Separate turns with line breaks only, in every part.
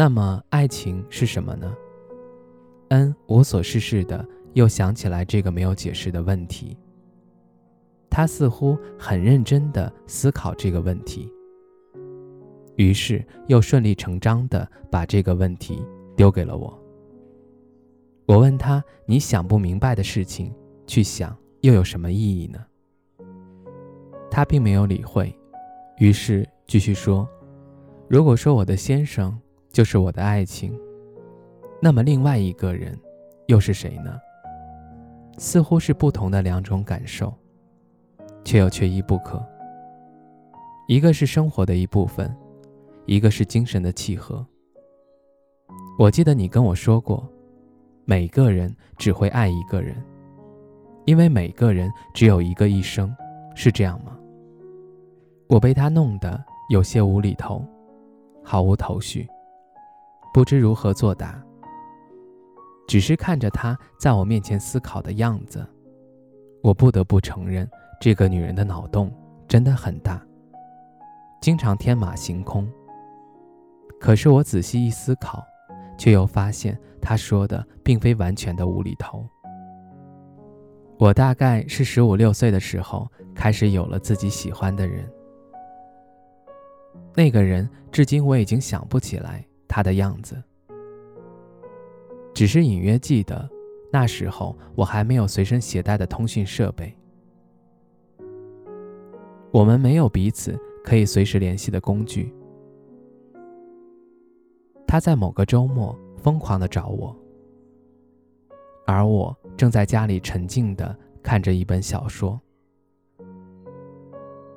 那么，爱情是什么呢？恩无所事事的又想起来这个没有解释的问题。他似乎很认真的思考这个问题，于是又顺理成章的把这个问题丢给了我。我问他：“你想不明白的事情，去想又有什么意义呢？”他并没有理会，于是继续说：“如果说我的先生……”就是我的爱情，那么另外一个人又是谁呢？似乎是不同的两种感受，却又缺一不可。一个是生活的一部分，一个是精神的契合。我记得你跟我说过，每个人只会爱一个人，因为每个人只有一个一生，是这样吗？我被他弄得有些无厘头，毫无头绪。不知如何作答，只是看着她在我面前思考的样子，我不得不承认，这个女人的脑洞真的很大，经常天马行空。可是我仔细一思考，却又发现她说的并非完全的无厘头。我大概是十五六岁的时候开始有了自己喜欢的人，那个人至今我已经想不起来。他的样子，只是隐约记得，那时候我还没有随身携带的通讯设备，我们没有彼此可以随时联系的工具。他在某个周末疯狂的找我，而我正在家里沉静的看着一本小说。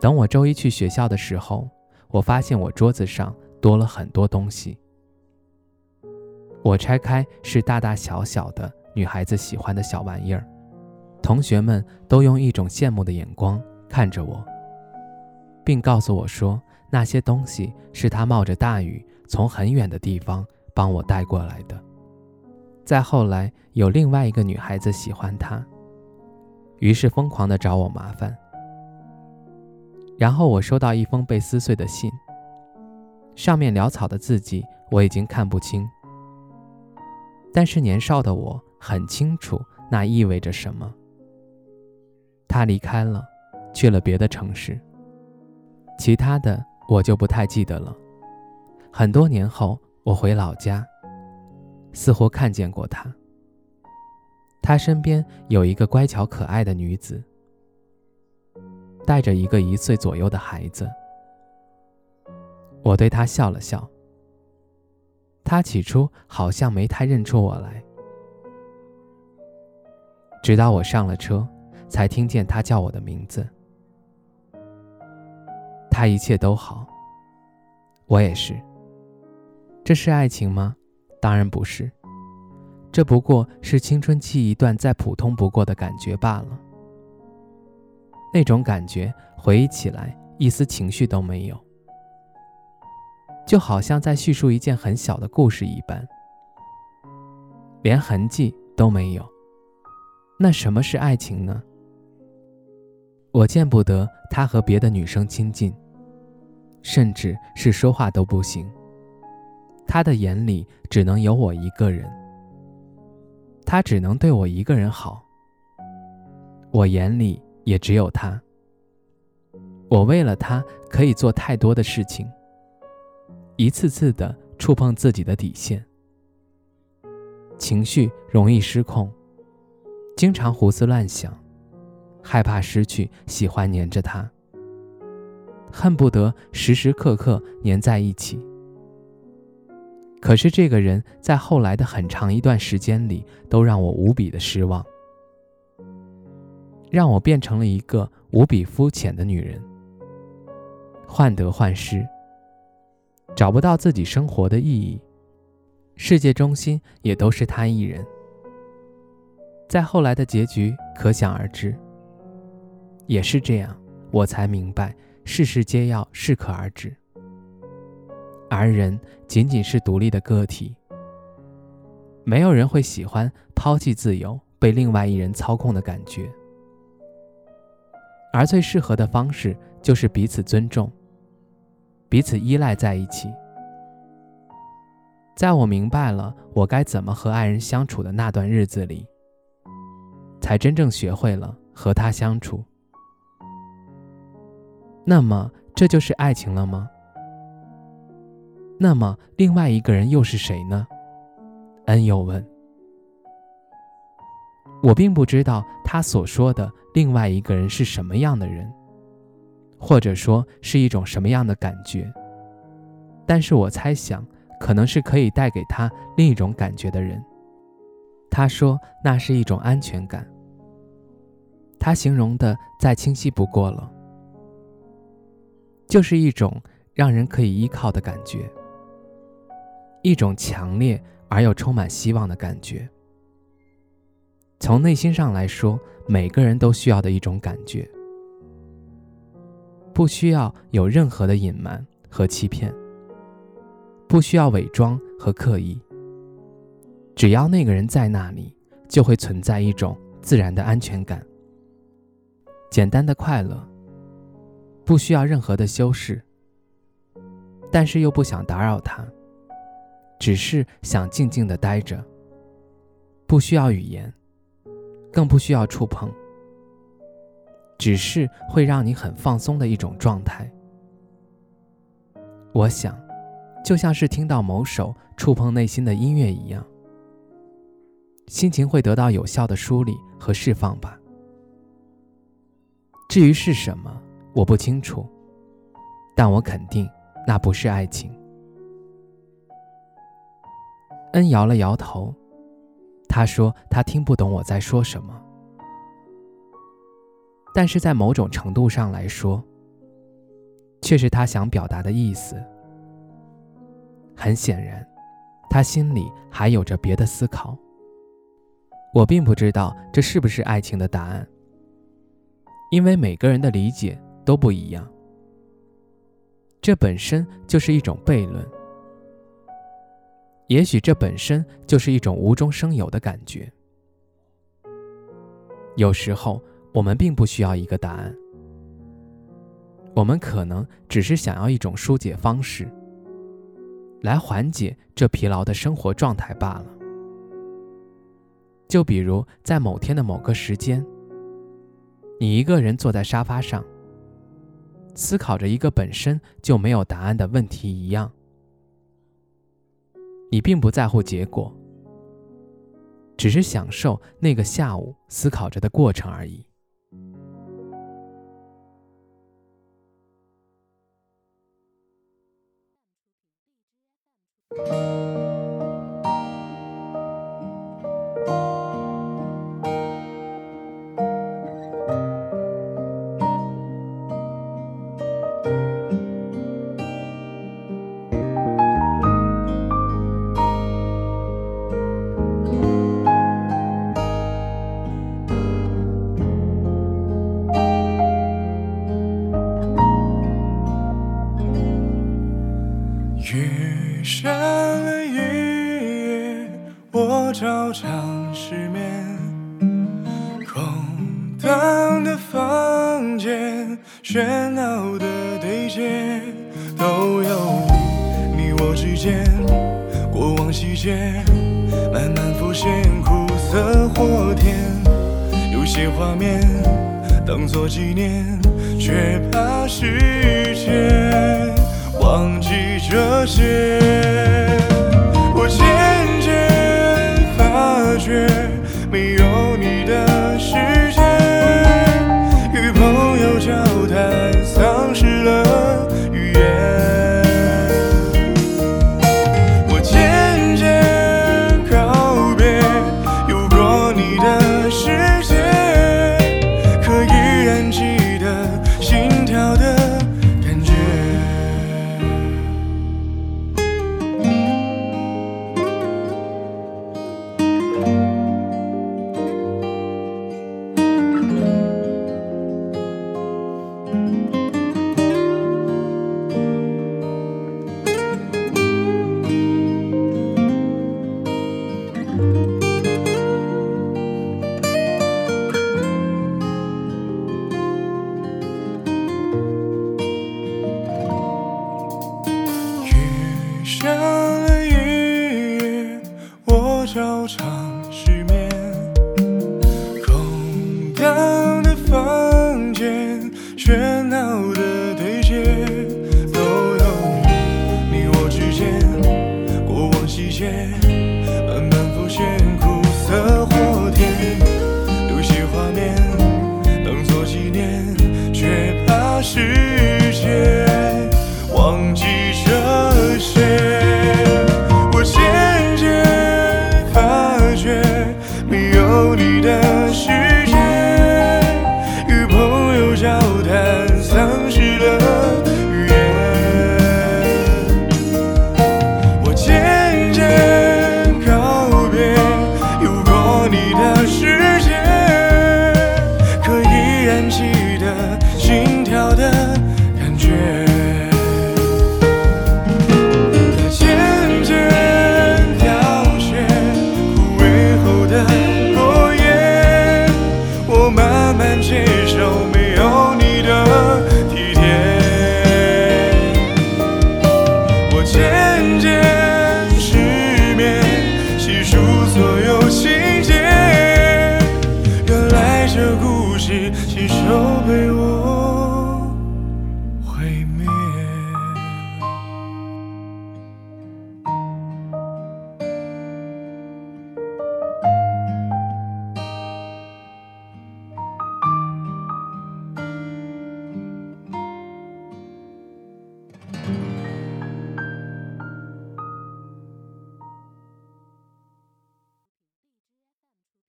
等我周一去学校的时候，我发现我桌子上多了很多东西。我拆开是大大小小的女孩子喜欢的小玩意儿，同学们都用一种羡慕的眼光看着我，并告诉我说那些东西是他冒着大雨从很远的地方帮我带过来的。再后来，有另外一个女孩子喜欢他，于是疯狂地找我麻烦。然后我收到一封被撕碎的信，上面潦草的字迹我已经看不清。但是年少的我很清楚那意味着什么。他离开了，去了别的城市。其他的我就不太记得了。很多年后，我回老家，似乎看见过他。他身边有一个乖巧可爱的女子，带着一个一岁左右的孩子。我对他笑了笑。他起初好像没太认出我来，直到我上了车，才听见他叫我的名字。他一切都好，我也是。这是爱情吗？当然不是，这不过是青春期一段再普通不过的感觉罢了。那种感觉回忆起来一丝情绪都没有。就好像在叙述一件很小的故事一般，连痕迹都没有。那什么是爱情呢？我见不得他和别的女生亲近，甚至是说话都不行。他的眼里只能有我一个人，他只能对我一个人好。我眼里也只有他。我为了他可以做太多的事情。一次次的触碰自己的底线，情绪容易失控，经常胡思乱想，害怕失去喜欢黏着他，恨不得时时刻刻黏在一起。可是这个人在后来的很长一段时间里，都让我无比的失望，让我变成了一个无比肤浅的女人，患得患失。找不到自己生活的意义，世界中心也都是他一人。在后来的结局可想而知。也是这样，我才明白事事皆要适可而止，而人仅仅是独立的个体。没有人会喜欢抛弃自由、被另外一人操控的感觉，而最适合的方式就是彼此尊重。彼此依赖在一起。在我明白了我该怎么和爱人相处的那段日子里，才真正学会了和他相处。那么，这就是爱情了吗？那么，另外一个人又是谁呢？恩又问。我并不知道他所说的另外一个人是什么样的人。或者说是一种什么样的感觉？但是我猜想，可能是可以带给他另一种感觉的人。他说那是一种安全感。他形容的再清晰不过了，就是一种让人可以依靠的感觉，一种强烈而又充满希望的感觉。从内心上来说，每个人都需要的一种感觉。不需要有任何的隐瞒和欺骗，不需要伪装和刻意。只要那个人在那里，就会存在一种自然的安全感，简单的快乐。不需要任何的修饰，但是又不想打扰他，只是想静静的待着。不需要语言，更不需要触碰。只是会让你很放松的一种状态。我想，就像是听到某首触碰内心的音乐一样，心情会得到有效的梳理和释放吧。至于是什么，我不清楚，但我肯定那不是爱情。恩摇了摇头，他说他听不懂我在说什么。但是在某种程度上来说，却是他想表达的意思。很显然，他心里还有着别的思考。我并不知道这是不是爱情的答案，因为每个人的理解都不一样。这本身就是一种悖论。也许这本身就是一种无中生有的感觉。有时候。我们并不需要一个答案，我们可能只是想要一种疏解方式，来缓解这疲劳的生活状态罢了。就比如在某天的某个时间，你一个人坐在沙发上，思考着一个本身就没有答案的问题一样，你并不在乎结果，只是享受那个下午思考着的过程而已。
雨下了一夜，我照常失眠。空荡的房间，喧闹的对街，都有你我之间过往细节，慢慢浮现，苦涩或甜。有些画面当作纪念，却怕时间。忘记这些我渐渐发觉没有